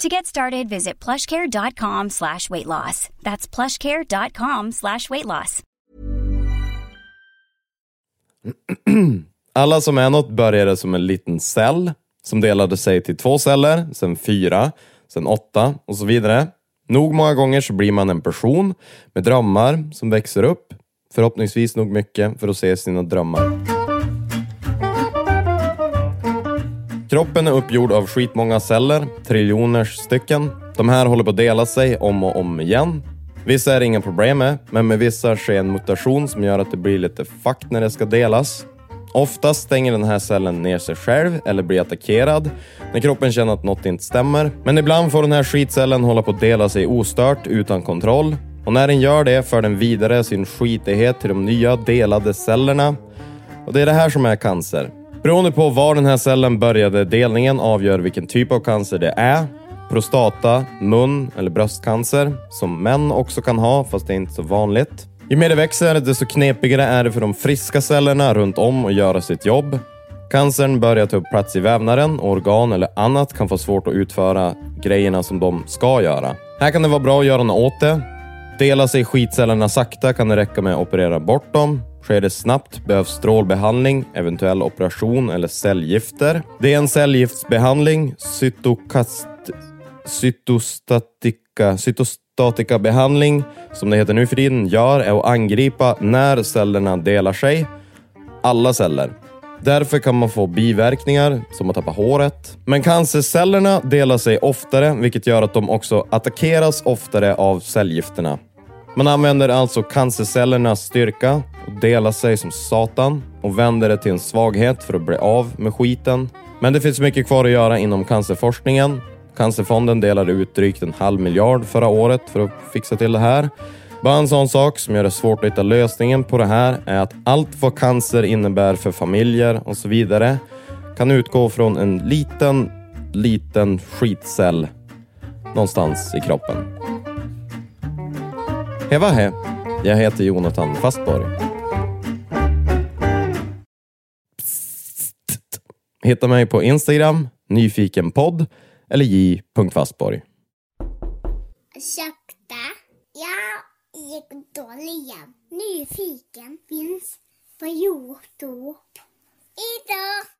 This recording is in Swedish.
To get started, visit plushcare.com slash weight loss. That's plushcare.com slash weight loss. Alla som är något började som en liten cell som delade sig till två celler, sen fyra, sen åtta och så vidare. Nog många gånger så blir man en person med drömmar som växer upp, förhoppningsvis nog mycket för att se sina drömmar. Kroppen är uppgjord av skitmånga celler, triljoners stycken. De här håller på att dela sig om och om igen. Vissa är det inga problem med, men med vissa sker en mutation som gör att det blir lite fuck när det ska delas. Oftast stänger den här cellen ner sig själv eller blir attackerad när kroppen känner att något inte stämmer. Men ibland får den här skitcellen hålla på att dela sig ostört utan kontroll. Och när den gör det för den vidare sin skitighet till de nya delade cellerna. Och det är det här som är cancer. Beroende på var den här cellen började delningen avgör vilken typ av cancer det är. Prostata, mun eller bröstcancer, som män också kan ha, fast det är inte så vanligt. Ju mer det växer, desto knepigare är det för de friska cellerna runt om att göra sitt jobb. Cancern börjar ta upp plats i vävnaden och organ eller annat kan få svårt att utföra grejerna som de ska göra. Här kan det vara bra att göra något åt det. Delar sig skitcellerna sakta kan det räcka med att operera bort dem. Sker det snabbt behövs strålbehandling, eventuell operation eller cellgifter. Det är en cellgiftsbehandling, cytokast... cytostatika... cytostatikabehandling, som det heter nu för tiden, gör är att angripa när cellerna delar sig. Alla celler. Därför kan man få biverkningar, som att tappa håret. Men cancercellerna delar sig oftare, vilket gör att de också attackeras oftare av cellgifterna. Man använder alltså cancercellernas styrka och delar sig som satan och vänder det till en svaghet för att bli av med skiten. Men det finns mycket kvar att göra inom cancerforskningen. Cancerfonden delade ut drygt en halv miljard förra året för att fixa till det här. Bara en sån sak som gör det svårt att hitta lösningen på det här är att allt vad cancer innebär för familjer och så vidare kan utgå från en liten, liten skitcell någonstans i kroppen. Heva he, jag heter Jonathan Fastborg. Psst. Hitta mig på Instagram, nyfikenpodd eller j.fastborg. Ursäkta, jag gick dåligen. Nyfiken finns på Youtube. Idag!